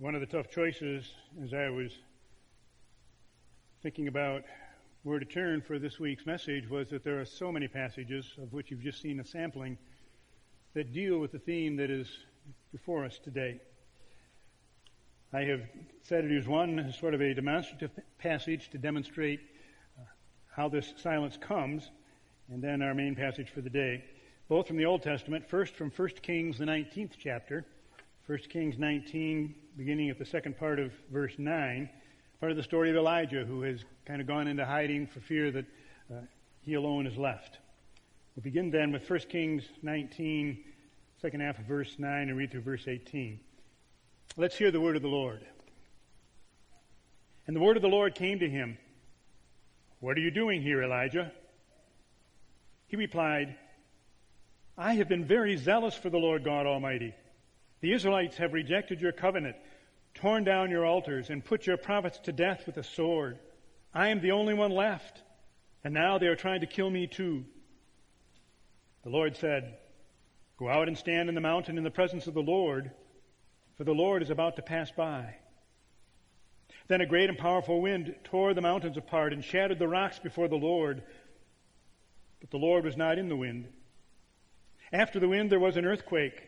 One of the tough choices as I was thinking about where to turn for this week's message was that there are so many passages, of which you've just seen a sampling, that deal with the theme that is before us today. I have said it is one sort of a demonstrative passage to demonstrate uh, how this silence comes, and then our main passage for the day. Both from the Old Testament, first from 1 Kings, the 19th chapter, 1 Kings 19, beginning at the second part of verse 9, part of the story of Elijah, who has kind of gone into hiding for fear that uh, he alone is left. We'll begin then with 1 Kings 19, second half of verse 9, and read through verse 18. Let's hear the word of the Lord. And the word of the Lord came to him What are you doing here, Elijah? He replied, I have been very zealous for the Lord God Almighty. The Israelites have rejected your covenant, torn down your altars, and put your prophets to death with a sword. I am the only one left, and now they are trying to kill me too. The Lord said, Go out and stand in the mountain in the presence of the Lord, for the Lord is about to pass by. Then a great and powerful wind tore the mountains apart and shattered the rocks before the Lord. But the Lord was not in the wind. After the wind, there was an earthquake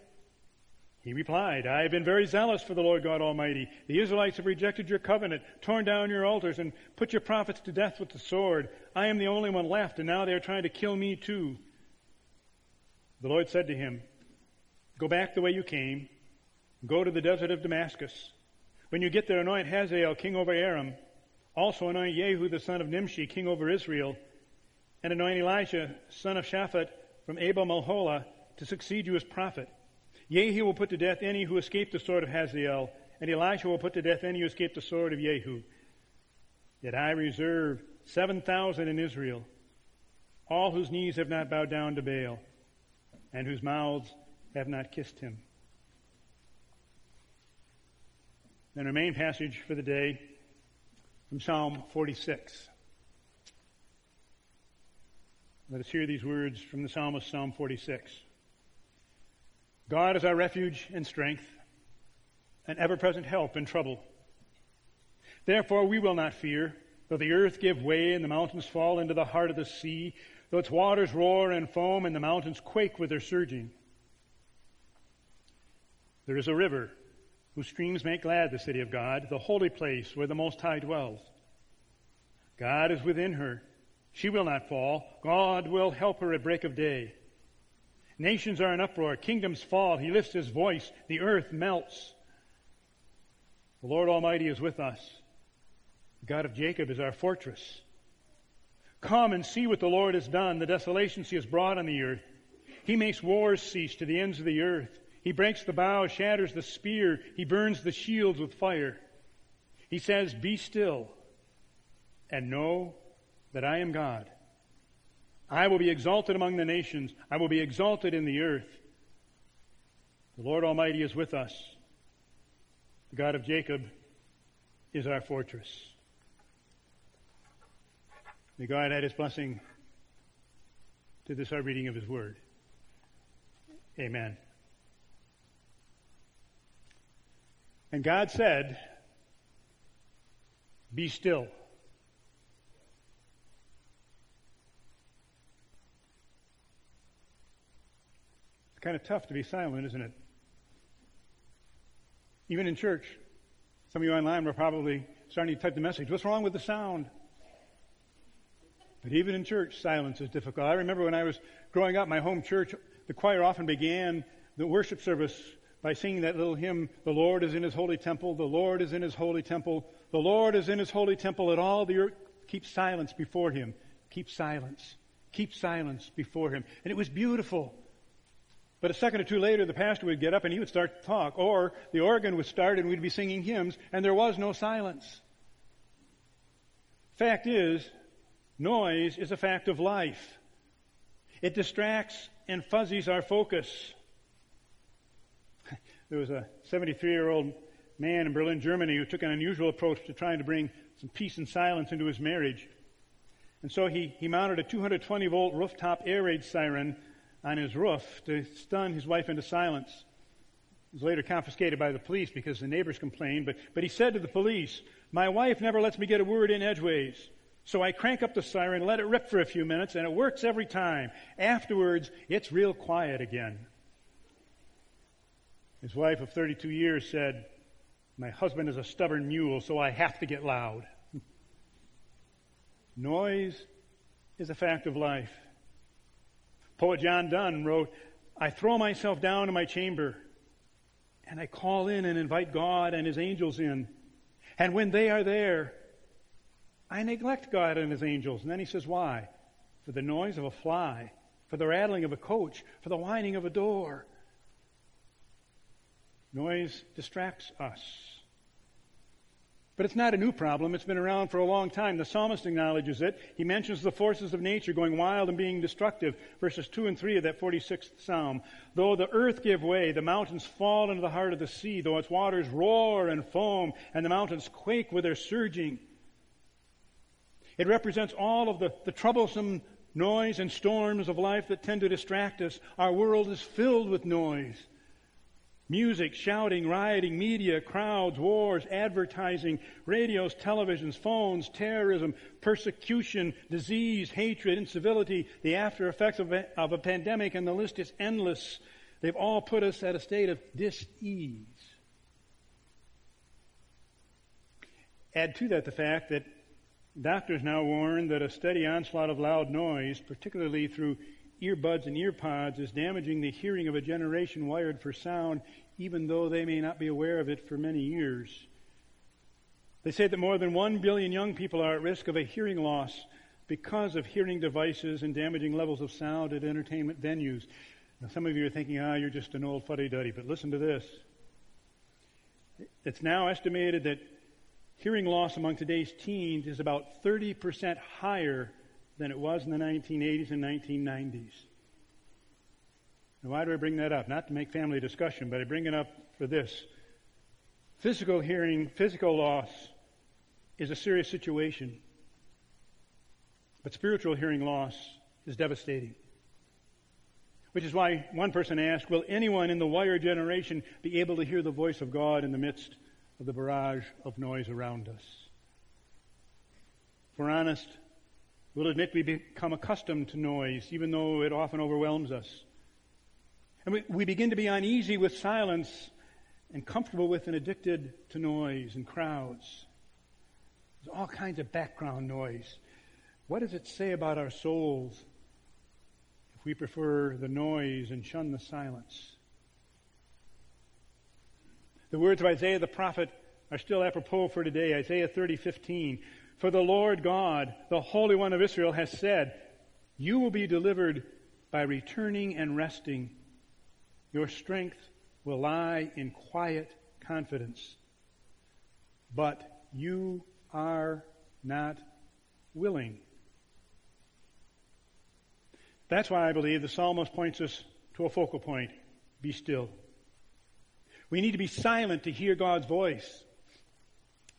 He replied, I have been very zealous for the Lord God Almighty. The Israelites have rejected your covenant, torn down your altars, and put your prophets to death with the sword. I am the only one left, and now they are trying to kill me too. The Lord said to him, Go back the way you came. Go to the desert of Damascus. When you get there, anoint Hazael king over Aram. Also anoint Jehu the son of Nimshi king over Israel. And anoint Elisha son of Shaphat from Abel Meholah to succeed you as prophet. Jehu will put to death any who escape the sword of Hazael, and Elisha will put to death any who escape the sword of Jehu. Yet I reserve 7,000 in Israel, all whose knees have not bowed down to Baal, and whose mouths have not kissed him. Then our main passage for the day from Psalm 46. Let us hear these words from the psalmist, Psalm 46. God is our refuge and strength, an ever present help in trouble. Therefore, we will not fear, though the earth give way and the mountains fall into the heart of the sea, though its waters roar and foam and the mountains quake with their surging. There is a river whose streams make glad the city of God, the holy place where the Most High dwells. God is within her. She will not fall. God will help her at break of day. Nations are in uproar. Kingdoms fall. He lifts his voice. The earth melts. The Lord Almighty is with us. The God of Jacob is our fortress. Come and see what the Lord has done, the desolations he has brought on the earth. He makes wars cease to the ends of the earth. He breaks the bow, shatters the spear. He burns the shields with fire. He says, Be still and know that I am God. I will be exalted among the nations. I will be exalted in the earth. The Lord Almighty is with us. The God of Jacob is our fortress. May God add his blessing to this our reading of his word. Amen. And God said, Be still. Kind of tough to be silent, isn't it? Even in church. Some of you online were probably starting to type the message. What's wrong with the sound? But even in church, silence is difficult. I remember when I was growing up, my home church, the choir often began the worship service by singing that little hymn, The Lord is in his holy temple, the Lord is in his holy temple, the Lord is in his holy temple, Let all the earth keep silence before him. Keep silence. Keep silence before him. And it was beautiful. But a second or two later, the pastor would get up and he would start to talk, or the organ would start and we'd be singing hymns, and there was no silence. Fact is, noise is a fact of life. It distracts and fuzzies our focus. There was a 73 year old man in Berlin, Germany, who took an unusual approach to trying to bring some peace and silence into his marriage. And so he, he mounted a 220 volt rooftop air raid siren on his roof to stun his wife into silence. He was later confiscated by the police because the neighbors complained, but, but he said to the police, My wife never lets me get a word in edgeways. So I crank up the siren, let it rip for a few minutes, and it works every time. Afterwards, it's real quiet again. His wife of 32 years said, My husband is a stubborn mule, so I have to get loud. Noise is a fact of life. Poet John Donne wrote, I throw myself down in my chamber and I call in and invite God and his angels in. And when they are there, I neglect God and his angels. And then he says, Why? For the noise of a fly, for the rattling of a coach, for the whining of a door. Noise distracts us. But it's not a new problem. It's been around for a long time. The psalmist acknowledges it. He mentions the forces of nature going wild and being destructive. Verses 2 and 3 of that 46th psalm. Though the earth give way, the mountains fall into the heart of the sea, though its waters roar and foam, and the mountains quake with their surging. It represents all of the, the troublesome noise and storms of life that tend to distract us. Our world is filled with noise. Music, shouting, rioting, media, crowds, wars, advertising, radios, televisions, phones, terrorism, persecution, disease, hatred, incivility, the after effects of a, of a pandemic, and the list is endless. They've all put us at a state of dis-ease. Add to that the fact that doctors now warn that a steady onslaught of loud noise, particularly through earbuds and earpods, is damaging the hearing of a generation wired for sound even though they may not be aware of it for many years. They say that more than 1 billion young people are at risk of a hearing loss because of hearing devices and damaging levels of sound at entertainment venues. Now, some of you are thinking, ah, you're just an old fuddy duddy, but listen to this. It's now estimated that hearing loss among today's teens is about 30% higher than it was in the 1980s and 1990s. Now, why do I bring that up? Not to make family discussion, but I bring it up for this. Physical hearing, physical loss is a serious situation. But spiritual hearing loss is devastating. Which is why one person asked, Will anyone in the wired generation be able to hear the voice of God in the midst of the barrage of noise around us? For honest, we'll admit we become accustomed to noise, even though it often overwhelms us. And we, we begin to be uneasy with silence and comfortable with and addicted to noise and crowds. There's all kinds of background noise. What does it say about our souls if we prefer the noise and shun the silence? The words of Isaiah the prophet are still apropos for today. Isaiah 30:15. For the Lord God, the Holy One of Israel, has said, You will be delivered by returning and resting your strength will lie in quiet confidence. But you are not willing. That's why I believe the psalmist points us to a focal point. Be still. We need to be silent to hear God's voice.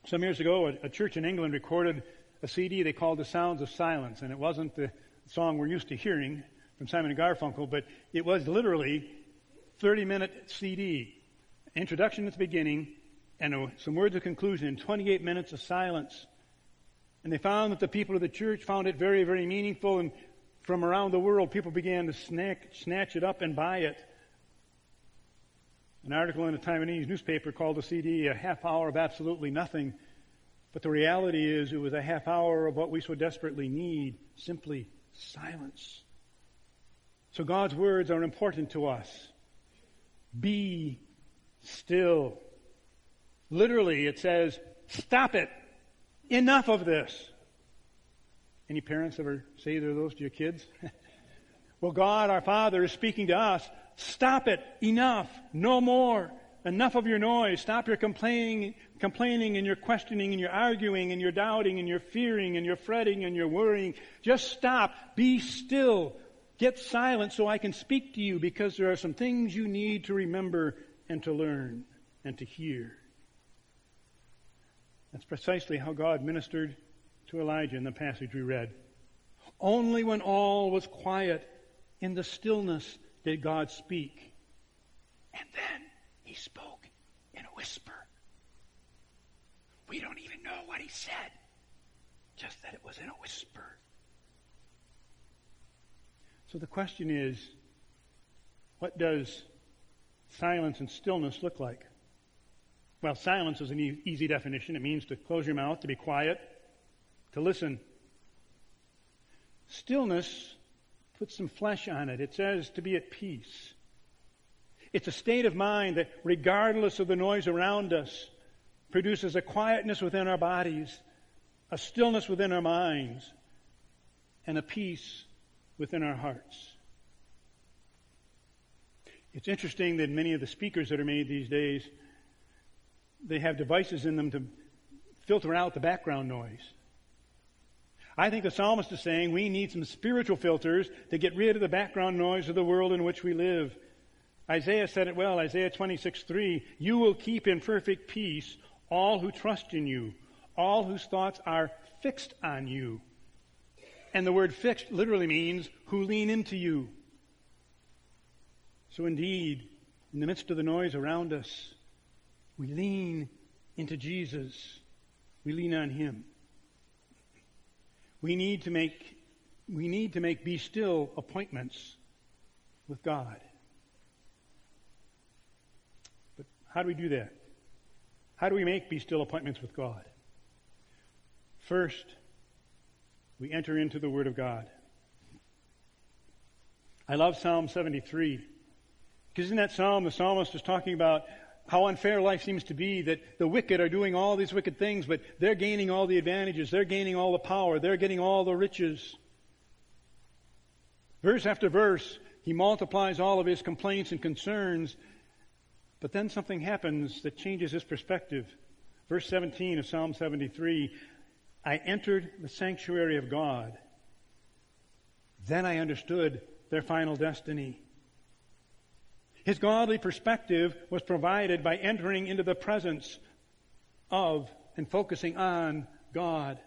Some years ago, a, a church in England recorded a CD they called The Sounds of Silence, and it wasn't the song we're used to hearing from Simon and Garfunkel, but it was literally 30 minute CD. Introduction at the beginning and some words of conclusion and 28 minutes of silence. And they found that the people of the church found it very, very meaningful and from around the world people began to snack, snatch it up and buy it. An article in a Taiwanese newspaper called the CD a half hour of absolutely nothing. But the reality is it was a half hour of what we so desperately need, simply silence. So God's words are important to us. Be still. Literally, it says, stop it. Enough of this. Any parents ever say those to your kids? well, God, our Father, is speaking to us. Stop it. Enough. No more. Enough of your noise. Stop your complaining, complaining and your questioning and your arguing and your doubting and your fearing and your fretting and your worrying. Just stop. Be still. Get silent so I can speak to you because there are some things you need to remember and to learn and to hear. That's precisely how God ministered to Elijah in the passage we read. Only when all was quiet in the stillness did God speak. And then he spoke in a whisper. We don't even know what he said, just that it was in a whisper. So the question is what does silence and stillness look like? Well, silence is an e- easy definition. It means to close your mouth, to be quiet, to listen. Stillness puts some flesh on it. It says to be at peace. It's a state of mind that, regardless of the noise around us, produces a quietness within our bodies, a stillness within our minds, and a peace within our hearts. It's interesting that many of the speakers that are made these days they have devices in them to filter out the background noise. I think the psalmist is saying we need some spiritual filters to get rid of the background noise of the world in which we live. Isaiah said it well, Isaiah 26, 3, You will keep in perfect peace all who trust in you, all whose thoughts are fixed on you. And the word fixed literally means who lean into you. So indeed, in the midst of the noise around us, we lean into Jesus. We lean on Him. We need to make, we need to make be still appointments with God. But how do we do that? How do we make be still appointments with God? First, we enter into the Word of God. I love Psalm 73. Because in that psalm, the psalmist is talking about how unfair life seems to be that the wicked are doing all these wicked things, but they're gaining all the advantages, they're gaining all the power, they're getting all the riches. Verse after verse, he multiplies all of his complaints and concerns, but then something happens that changes his perspective. Verse 17 of Psalm 73 I entered the sanctuary of God. Then I understood their final destiny. His godly perspective was provided by entering into the presence of and focusing on God.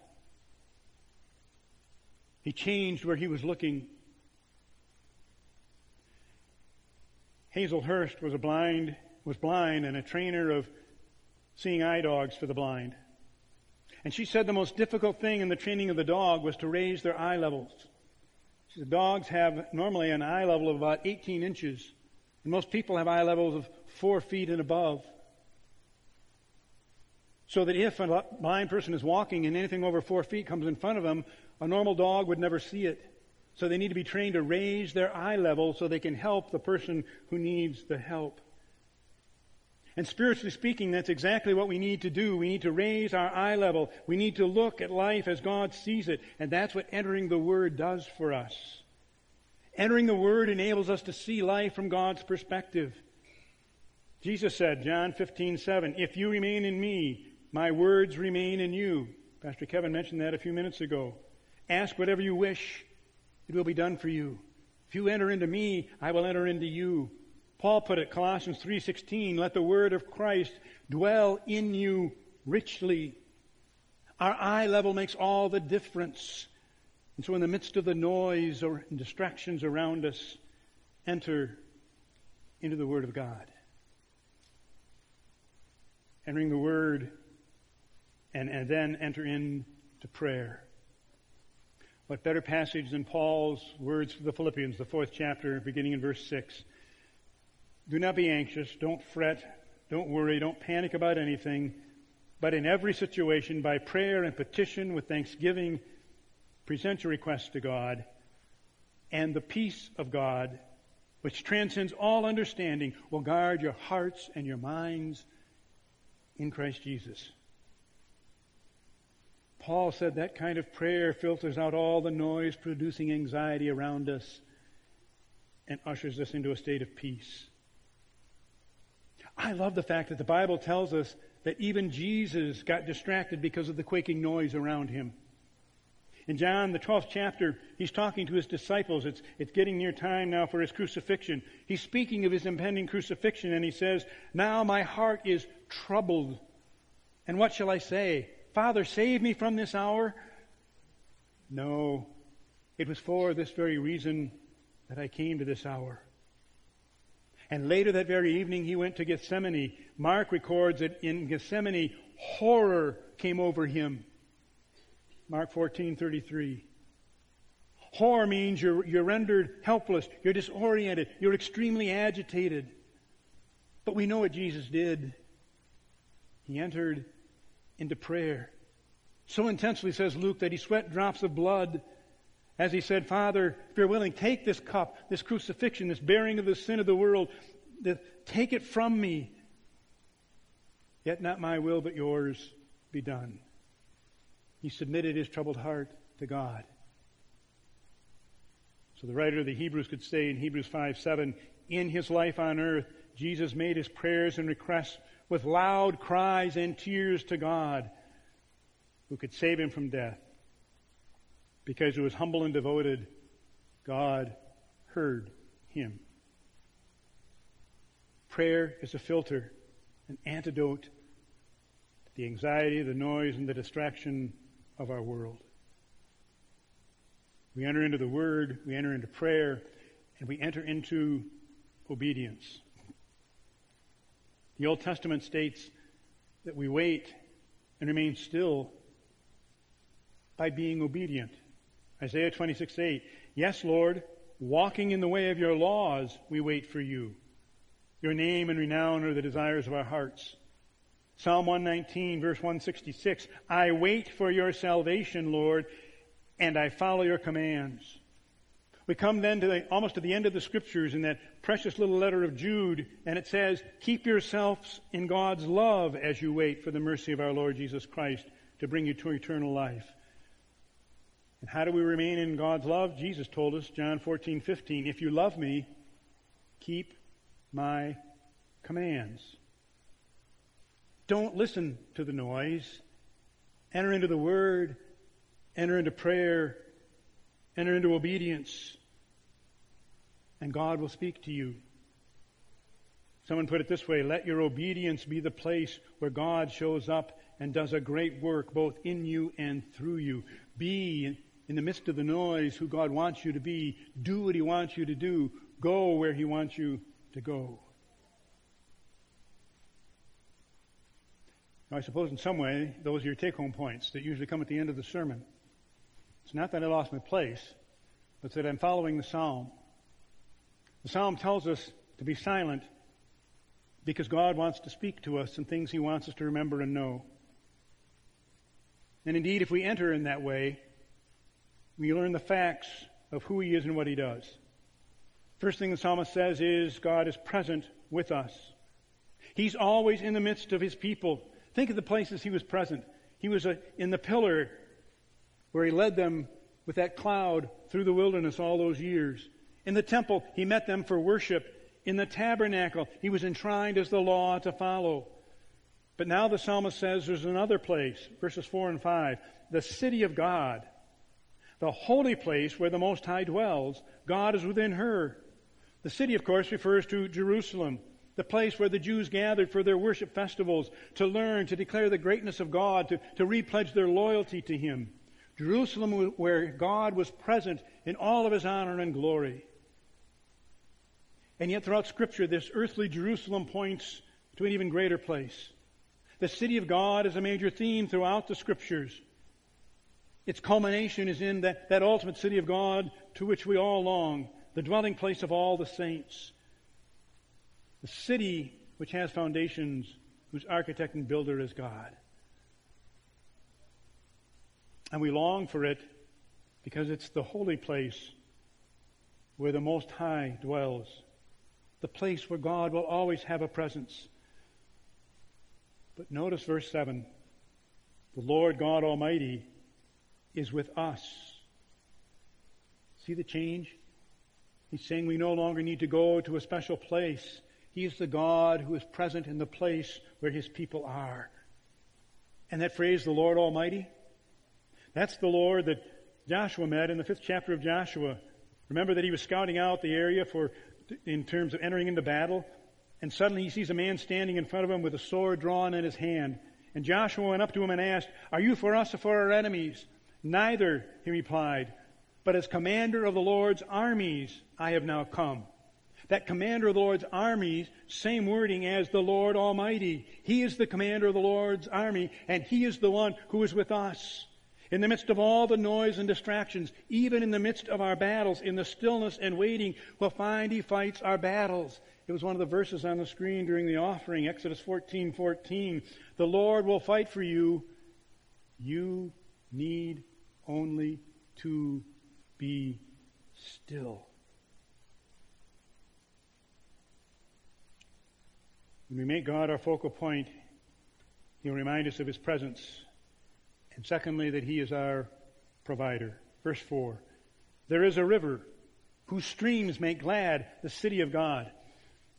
He changed where he was looking. Hazel Hurst was a blind was blind and a trainer of seeing eye dogs for the blind. And she said the most difficult thing in the training of the dog was to raise their eye levels. She said dogs have normally an eye level of about 18 inches. And most people have eye levels of four feet and above. So that if a blind person is walking and anything over four feet comes in front of them, a normal dog would never see it. So they need to be trained to raise their eye level so they can help the person who needs the help. And spiritually speaking, that's exactly what we need to do. We need to raise our eye level. We need to look at life as God sees it. And that's what entering the Word does for us. Entering the Word enables us to see life from God's perspective. Jesus said, John 15, 7, If you remain in me, my words remain in you. Pastor Kevin mentioned that a few minutes ago. Ask whatever you wish, it will be done for you. If you enter into me, I will enter into you. Paul put it, Colossians 3:16, let the word of Christ dwell in you richly. Our eye level makes all the difference. And so, in the midst of the noise or distractions around us, enter into the Word of God. Entering the Word, and, and then enter into prayer. What better passage than Paul's words to the Philippians, the fourth chapter, beginning in verse 6. Do not be anxious, don't fret, don't worry, don't panic about anything, but in every situation, by prayer and petition with thanksgiving, present your request to God, and the peace of God, which transcends all understanding, will guard your hearts and your minds in Christ Jesus. Paul said that kind of prayer filters out all the noise producing anxiety around us and ushers us into a state of peace. I love the fact that the Bible tells us that even Jesus got distracted because of the quaking noise around him. In John, the 12th chapter, he's talking to his disciples. It's, it's getting near time now for his crucifixion. He's speaking of his impending crucifixion, and he says, Now my heart is troubled. And what shall I say? Father, save me from this hour? No, it was for this very reason that I came to this hour. And later that very evening, he went to Gethsemane. Mark records that in Gethsemane, horror came over him. Mark 14:33. Horror means you're, you're rendered helpless, you're disoriented, you're extremely agitated. But we know what Jesus did. He entered into prayer. So intensely, says Luke, that he sweat drops of blood as he said, Father, if you're willing, take this cup, this crucifixion, this bearing of the sin of the world, take it from me. Yet not my will, but yours be done. He submitted his troubled heart to God. So the writer of the Hebrews could say in Hebrews 5 7, in his life on earth, Jesus made his prayers and requests with loud cries and tears to God, who could save him from death. Because he was humble and devoted, God heard him. Prayer is a filter, an antidote to the anxiety, the noise, and the distraction of our world. We enter into the Word, we enter into prayer, and we enter into obedience. The Old Testament states that we wait and remain still by being obedient. Isaiah 26, 8. Yes, Lord, walking in the way of your laws, we wait for you. Your name and renown are the desires of our hearts. Psalm 119, verse 166 I wait for your salvation, Lord, and I follow your commands. We come then to the, almost to the end of the scriptures in that precious little letter of Jude, and it says, Keep yourselves in God's love as you wait for the mercy of our Lord Jesus Christ to bring you to eternal life. And how do we remain in God's love? Jesus told us, John 14, 15, If you love me, keep my commands. Don't listen to the noise. Enter into the Word. Enter into prayer. Enter into obedience. And God will speak to you. Someone put it this way let your obedience be the place where God shows up and does a great work both in you and through you. Be in the midst of the noise who God wants you to be. Do what He wants you to do. Go where He wants you to go. Now, I suppose in some way, those are your take home points that usually come at the end of the sermon. It's not that I lost my place, but that I'm following the psalm. The psalm tells us to be silent because God wants to speak to us and things He wants us to remember and know. And indeed, if we enter in that way, we learn the facts of who He is and what He does. First thing the psalmist says is God is present with us. He's always in the midst of His people. Think of the places he was present. He was uh, in the pillar where he led them with that cloud through the wilderness all those years. In the temple, he met them for worship. In the tabernacle, he was enshrined as the law to follow. But now the psalmist says there's another place, verses 4 and 5, the city of God, the holy place where the Most High dwells. God is within her. The city, of course, refers to Jerusalem the place where the Jews gathered for their worship festivals to learn, to declare the greatness of God, to, to repledge their loyalty to Him. Jerusalem, where God was present in all of His honor and glory. And yet, throughout Scripture, this earthly Jerusalem points to an even greater place. The city of God is a major theme throughout the Scriptures. Its culmination is in that, that ultimate city of God to which we all long, the dwelling place of all the saints. The city which has foundations, whose architect and builder is God. And we long for it because it's the holy place where the Most High dwells, the place where God will always have a presence. But notice verse 7 the Lord God Almighty is with us. See the change? He's saying we no longer need to go to a special place he is the God who is present in the place where his people are. And that phrase, the Lord Almighty, that's the Lord that Joshua met in the fifth chapter of Joshua. Remember that he was scouting out the area for, in terms of entering into battle. And suddenly he sees a man standing in front of him with a sword drawn in his hand. And Joshua went up to him and asked, Are you for us or for our enemies? Neither, he replied, but as commander of the Lord's armies I have now come. That commander of the Lord's armies, same wording as the Lord Almighty. He is the commander of the Lord's army, and He is the one who is with us. In the midst of all the noise and distractions, even in the midst of our battles, in the stillness and waiting, we'll find He fights our battles. It was one of the verses on the screen during the offering, Exodus 14, 14. The Lord will fight for you. You need only to be still. When we make God our focal point, He'll remind us of His presence. And secondly, that He is our provider. Verse 4 There is a river whose streams make glad the city of God.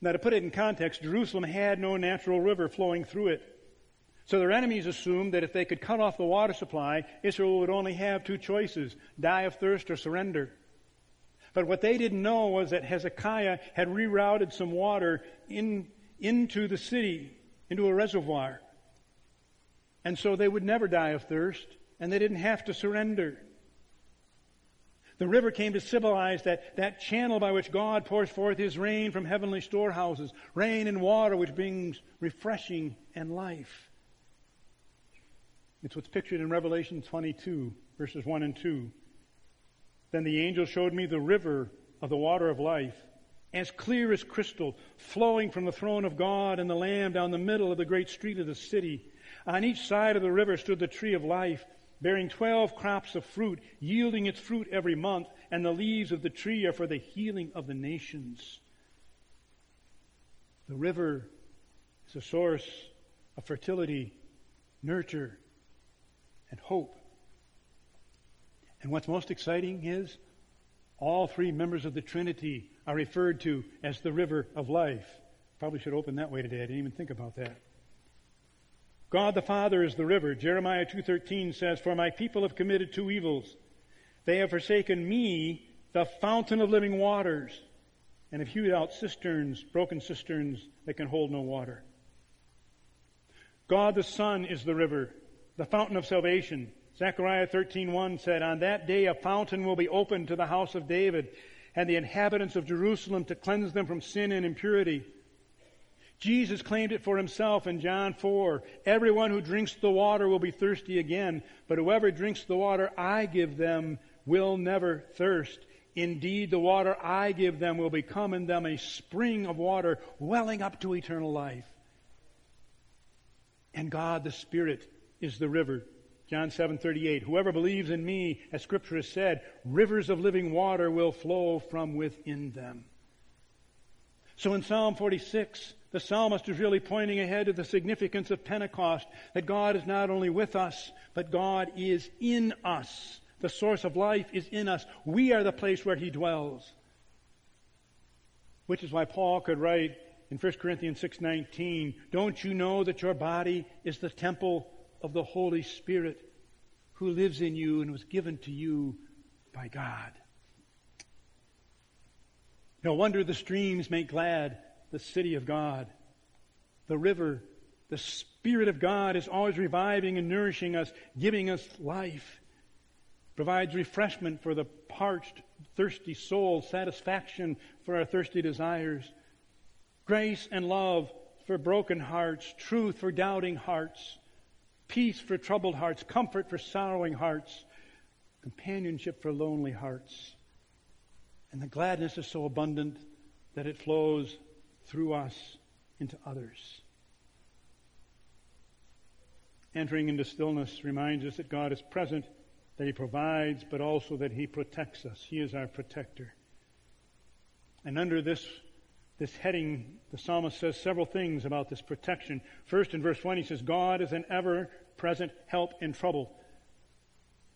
Now, to put it in context, Jerusalem had no natural river flowing through it. So their enemies assumed that if they could cut off the water supply, Israel would only have two choices die of thirst or surrender. But what they didn't know was that Hezekiah had rerouted some water in, into the city, into a reservoir. And so they would never die of thirst, and they didn't have to surrender. The river came to symbolize that, that channel by which God pours forth his rain from heavenly storehouses, rain and water which brings refreshing and life. It's what's pictured in Revelation 22, verses 1 and 2. Then the angel showed me the river of the water of life, as clear as crystal, flowing from the throne of God and the Lamb down the middle of the great street of the city. On each side of the river stood the tree of life bearing twelve crops of fruit, yielding its fruit every month, and the leaves of the tree are for the healing of the nations. The river is a source of fertility, nurture, and hope. And what's most exciting is all three members of the Trinity are referred to as the river of life. Probably should open that way today. I didn't even think about that. God the Father is the river. Jeremiah 2:13 says, "For my people have committed two evils. They have forsaken me, the fountain of living waters, and have hewed out cisterns, broken cisterns that can hold no water." God the Son is the river, the fountain of salvation. Zechariah 13:1 said, "On that day a fountain will be opened to the house of David and the inhabitants of Jerusalem to cleanse them from sin and impurity." Jesus claimed it for himself in John 4. Everyone who drinks the water will be thirsty again, but whoever drinks the water I give them will never thirst. Indeed, the water I give them will become in them a spring of water welling up to eternal life. And God the Spirit is the river. John 7:38 Whoever believes in me as scripture has said rivers of living water will flow from within them. So in Psalm 46 the psalmist is really pointing ahead to the significance of Pentecost, that God is not only with us, but God is in us. The source of life is in us. We are the place where He dwells. Which is why Paul could write in 1 Corinthians 6:19, "Don't you know that your body is the temple of the Holy Spirit who lives in you and was given to you by God?" No wonder the streams make glad the city of God. The river, the Spirit of God is always reviving and nourishing us, giving us life. Provides refreshment for the parched, thirsty soul, satisfaction for our thirsty desires, grace and love for broken hearts, truth for doubting hearts, peace for troubled hearts, comfort for sorrowing hearts, companionship for lonely hearts. And the gladness is so abundant that it flows through us into others. Entering into stillness reminds us that God is present, that He provides, but also that He protects us. He is our protector. And under this, this heading, the psalmist says several things about this protection. First, in verse 1, he says, God is an ever present help in trouble.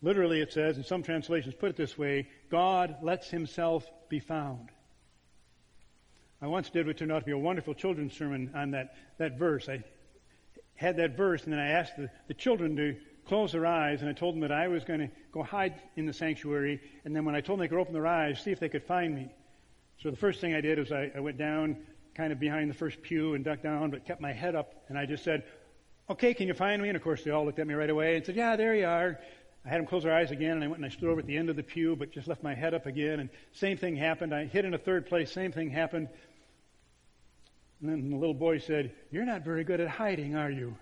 Literally, it says, in some translations put it this way God lets Himself be found. I once did what turned out to be a wonderful children's sermon on that, that verse. I had that verse, and then I asked the, the children to close their eyes, and I told them that I was going to go hide in the sanctuary, and then when I told them they could open their eyes, see if they could find me. So the first thing I did was I, I went down kind of behind the first pew and ducked down, but kept my head up, and I just said, okay, can you find me? And of course they all looked at me right away and said, yeah, there you are. I had them close their eyes again, and I went and I stood over at the end of the pew, but just left my head up again, and same thing happened. I hit in a third place, same thing happened. And then the little boy said, You're not very good at hiding, are you?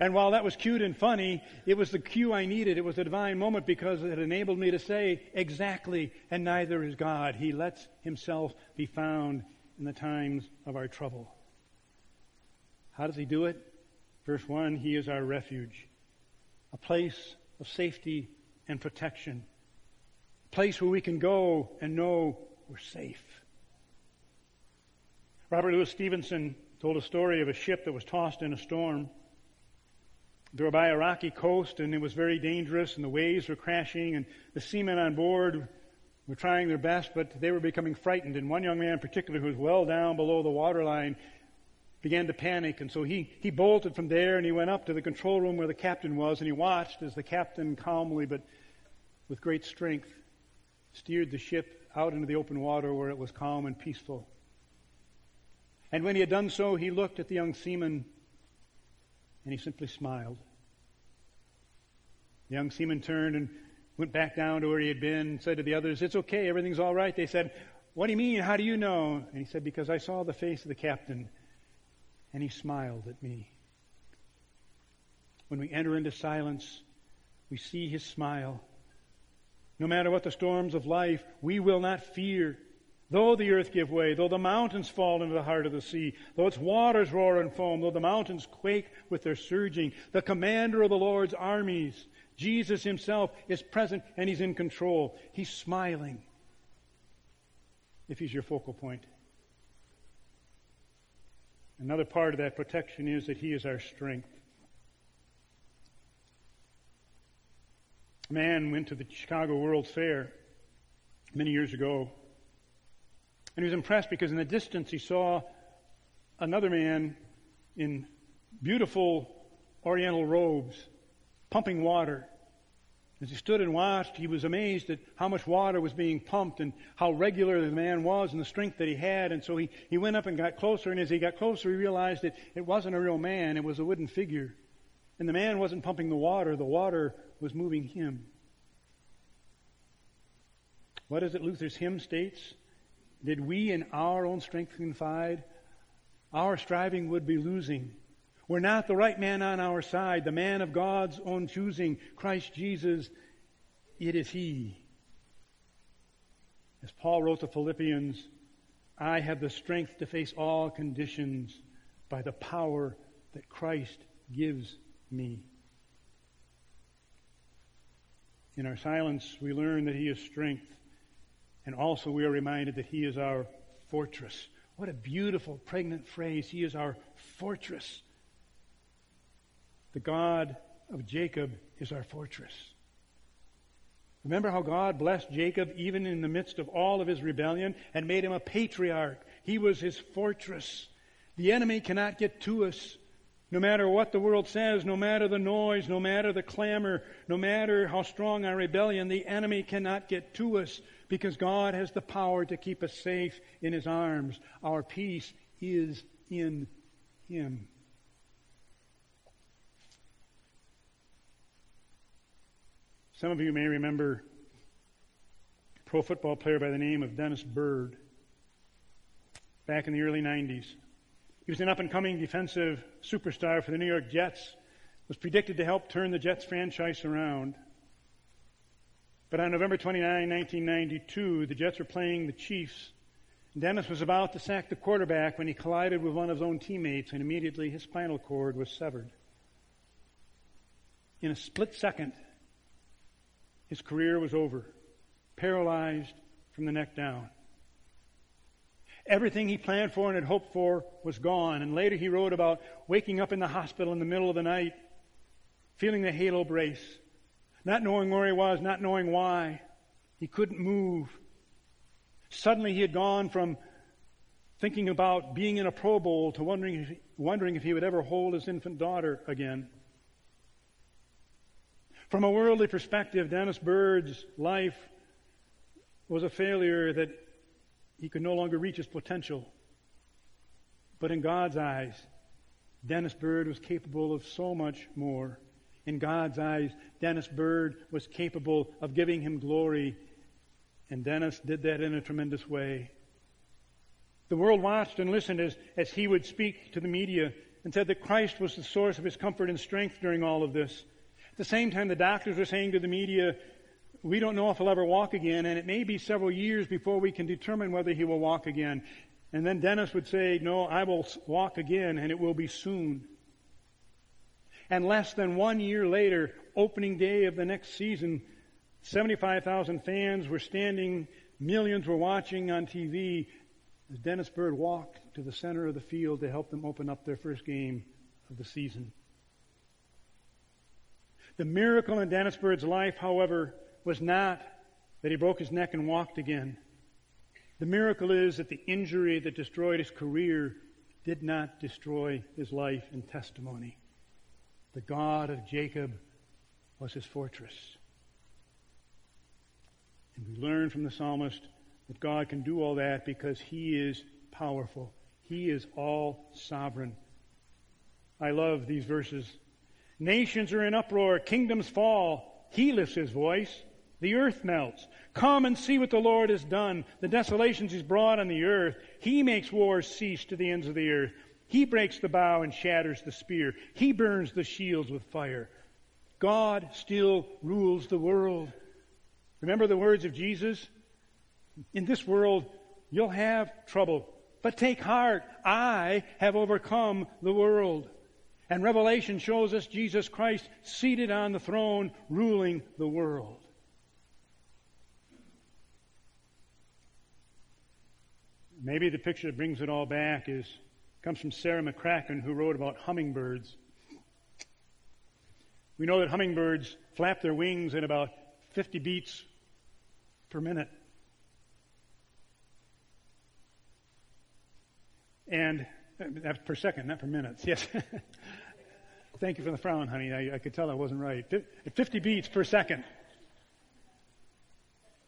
And while that was cute and funny, it was the cue I needed. It was a divine moment because it enabled me to say, Exactly, and neither is God. He lets himself be found in the times of our trouble. How does he do it? Verse 1 He is our refuge, a place of safety and protection, a place where we can go and know we're safe. Robert Louis Stevenson told a story of a ship that was tossed in a storm. They were by a rocky coast and it was very dangerous and the waves were crashing and the seamen on board were trying their best, but they were becoming frightened. And one young man in particular who was well down below the waterline began to panic. And so he, he bolted from there and he went up to the control room where the captain was and he watched as the captain calmly but with great strength steered the ship out into the open water where it was calm and peaceful. And when he had done so, he looked at the young seaman and he simply smiled. The young seaman turned and went back down to where he had been and said to the others, It's okay, everything's all right. They said, What do you mean? How do you know? And he said, Because I saw the face of the captain and he smiled at me. When we enter into silence, we see his smile. No matter what the storms of life, we will not fear. Though the earth give way, though the mountains fall into the heart of the sea, though its waters roar and foam, though the mountains quake with their surging, the commander of the Lord's armies, Jesus himself, is present and he's in control. He's smiling if he's your focal point. Another part of that protection is that he is our strength. A man went to the Chicago World's Fair many years ago and he was impressed because in the distance he saw another man in beautiful oriental robes pumping water. As he stood and watched, he was amazed at how much water was being pumped and how regular the man was and the strength that he had. And so he, he went up and got closer, and as he got closer, he realized that it wasn't a real man, it was a wooden figure. And the man wasn't pumping the water, the water was moving him. What is it Luther's hymn states? Did we in our own strength confide? Our striving would be losing. We're not the right man on our side, the man of God's own choosing, Christ Jesus. It is He. As Paul wrote to Philippians, I have the strength to face all conditions by the power that Christ gives me. In our silence, we learn that He is strength. And also, we are reminded that He is our fortress. What a beautiful, pregnant phrase. He is our fortress. The God of Jacob is our fortress. Remember how God blessed Jacob even in the midst of all of his rebellion and made him a patriarch. He was his fortress. The enemy cannot get to us. No matter what the world says, no matter the noise, no matter the clamor, no matter how strong our rebellion, the enemy cannot get to us because God has the power to keep us safe in His arms. Our peace is in Him. Some of you may remember a pro football player by the name of Dennis Byrd back in the early 90s. He was an up and coming defensive superstar for the New York Jets, was predicted to help turn the Jets franchise around. But on November 29, 1992, the Jets were playing the Chiefs. Dennis was about to sack the quarterback when he collided with one of his own teammates, and immediately his spinal cord was severed. In a split second, his career was over, paralyzed from the neck down. Everything he planned for and had hoped for was gone. And later he wrote about waking up in the hospital in the middle of the night, feeling the halo brace, not knowing where he was, not knowing why. He couldn't move. Suddenly he had gone from thinking about being in a Pro Bowl to wondering if, wondering if he would ever hold his infant daughter again. From a worldly perspective, Dennis Byrd's life was a failure that he could no longer reach his potential. But in God's eyes, Dennis Byrd was capable of so much more. In God's eyes, Dennis Byrd was capable of giving him glory, and Dennis did that in a tremendous way. The world watched and listened as, as he would speak to the media and said that Christ was the source of his comfort and strength during all of this. At the same time, the doctors were saying to the media, we don't know if he'll ever walk again, and it may be several years before we can determine whether he will walk again. And then Dennis would say, No, I will walk again, and it will be soon. And less than one year later, opening day of the next season, 75,000 fans were standing, millions were watching on TV as Dennis Byrd walked to the center of the field to help them open up their first game of the season. The miracle in Dennis Byrd's life, however, was not that he broke his neck and walked again. The miracle is that the injury that destroyed his career did not destroy his life and testimony. The God of Jacob was his fortress. And we learn from the psalmist that God can do all that because he is powerful. He is all sovereign. I love these verses. Nations are in uproar, kingdoms fall. He lifts his voice. The earth melts. Come and see what the Lord has done, the desolations he's brought on the earth. He makes wars cease to the ends of the earth. He breaks the bow and shatters the spear. He burns the shields with fire. God still rules the world. Remember the words of Jesus? In this world, you'll have trouble. But take heart. I have overcome the world. And Revelation shows us Jesus Christ seated on the throne, ruling the world. Maybe the picture that brings it all back is comes from Sarah McCracken, who wrote about hummingbirds. We know that hummingbirds flap their wings at about 50 beats per minute. And uh, per second, not per minutes. Yes. Thank you for the frown, honey. I, I could tell I wasn't right. 50 beats per second.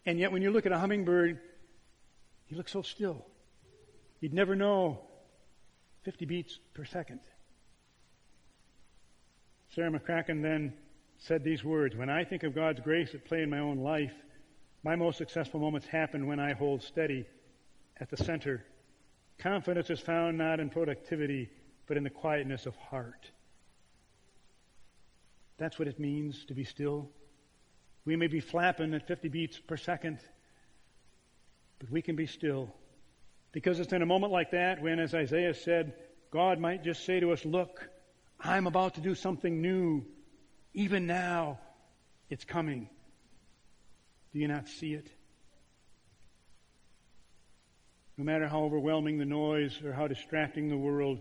And yet, when you look at a hummingbird, he looks so still. You'd never know 50 beats per second. Sarah McCracken then said these words When I think of God's grace at play in my own life, my most successful moments happen when I hold steady at the center. Confidence is found not in productivity, but in the quietness of heart. That's what it means to be still. We may be flapping at 50 beats per second, but we can be still because it's in a moment like that when, as Isaiah said, God might just say to us, Look, I'm about to do something new. Even now, it's coming. Do you not see it? No matter how overwhelming the noise or how distracting the world,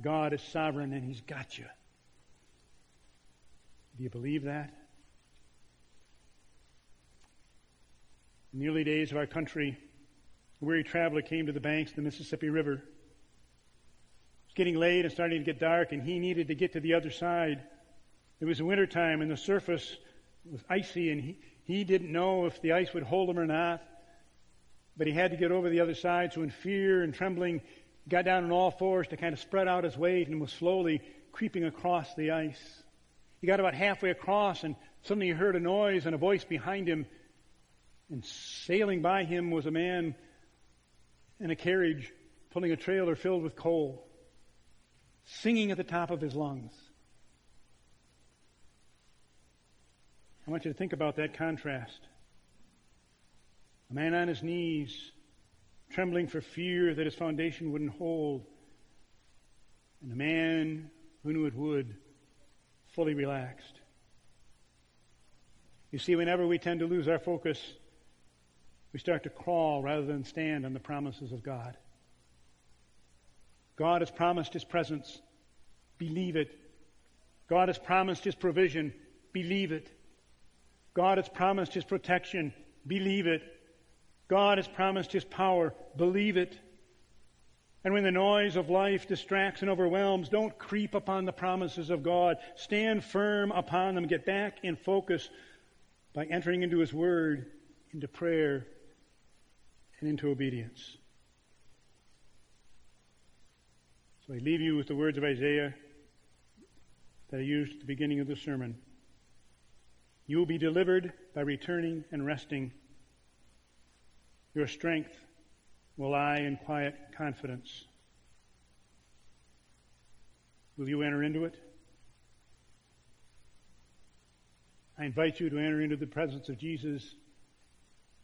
God is sovereign and He's got you. Do you believe that? In the early days of our country, a weary traveler came to the banks of the Mississippi River. It was getting late and starting to get dark, and he needed to get to the other side. It was wintertime, and the surface was icy, and he, he didn't know if the ice would hold him or not. But he had to get over the other side, so in fear and trembling, he got down on all fours to kind of spread out his weight and was slowly creeping across the ice. He got about halfway across, and suddenly he heard a noise and a voice behind him. And sailing by him was a man in a carriage pulling a trailer filled with coal, singing at the top of his lungs. I want you to think about that contrast. A man on his knees, trembling for fear that his foundation wouldn't hold, and a man who knew it would, fully relaxed. You see, whenever we tend to lose our focus, we start to crawl rather than stand on the promises of God. God has promised His presence. Believe it. God has promised His provision. Believe it. God has promised His protection. Believe it. God has promised His power. Believe it. And when the noise of life distracts and overwhelms, don't creep upon the promises of God. Stand firm upon them. Get back in focus by entering into His Word, into prayer, and into obedience. So I leave you with the words of Isaiah that I used at the beginning of the sermon. You will be delivered by returning and resting. Your strength will lie in quiet confidence. Will you enter into it? I invite you to enter into the presence of Jesus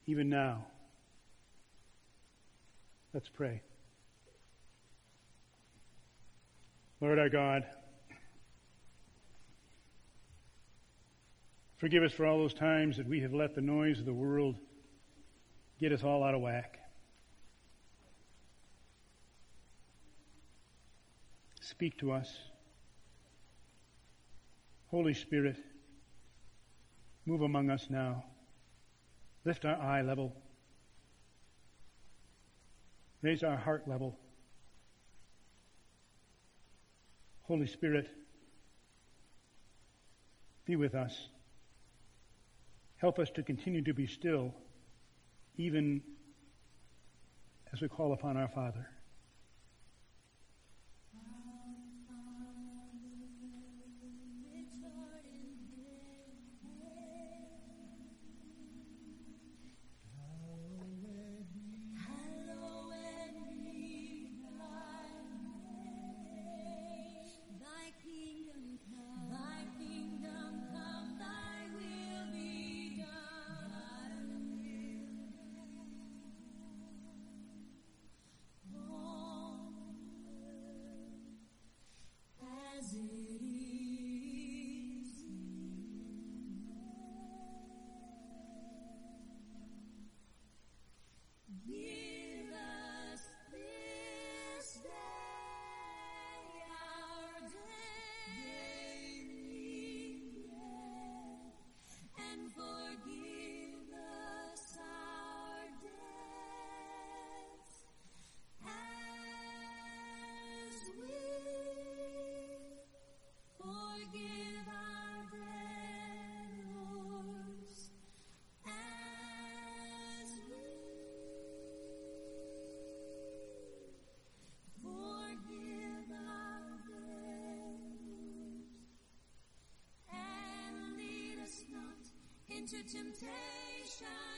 even now. Let's pray. Lord our God, forgive us for all those times that we have let the noise of the world get us all out of whack. Speak to us. Holy Spirit, move among us now. Lift our eye level. Raise our heart level. Holy Spirit, be with us. Help us to continue to be still, even as we call upon our Father. Into temptation,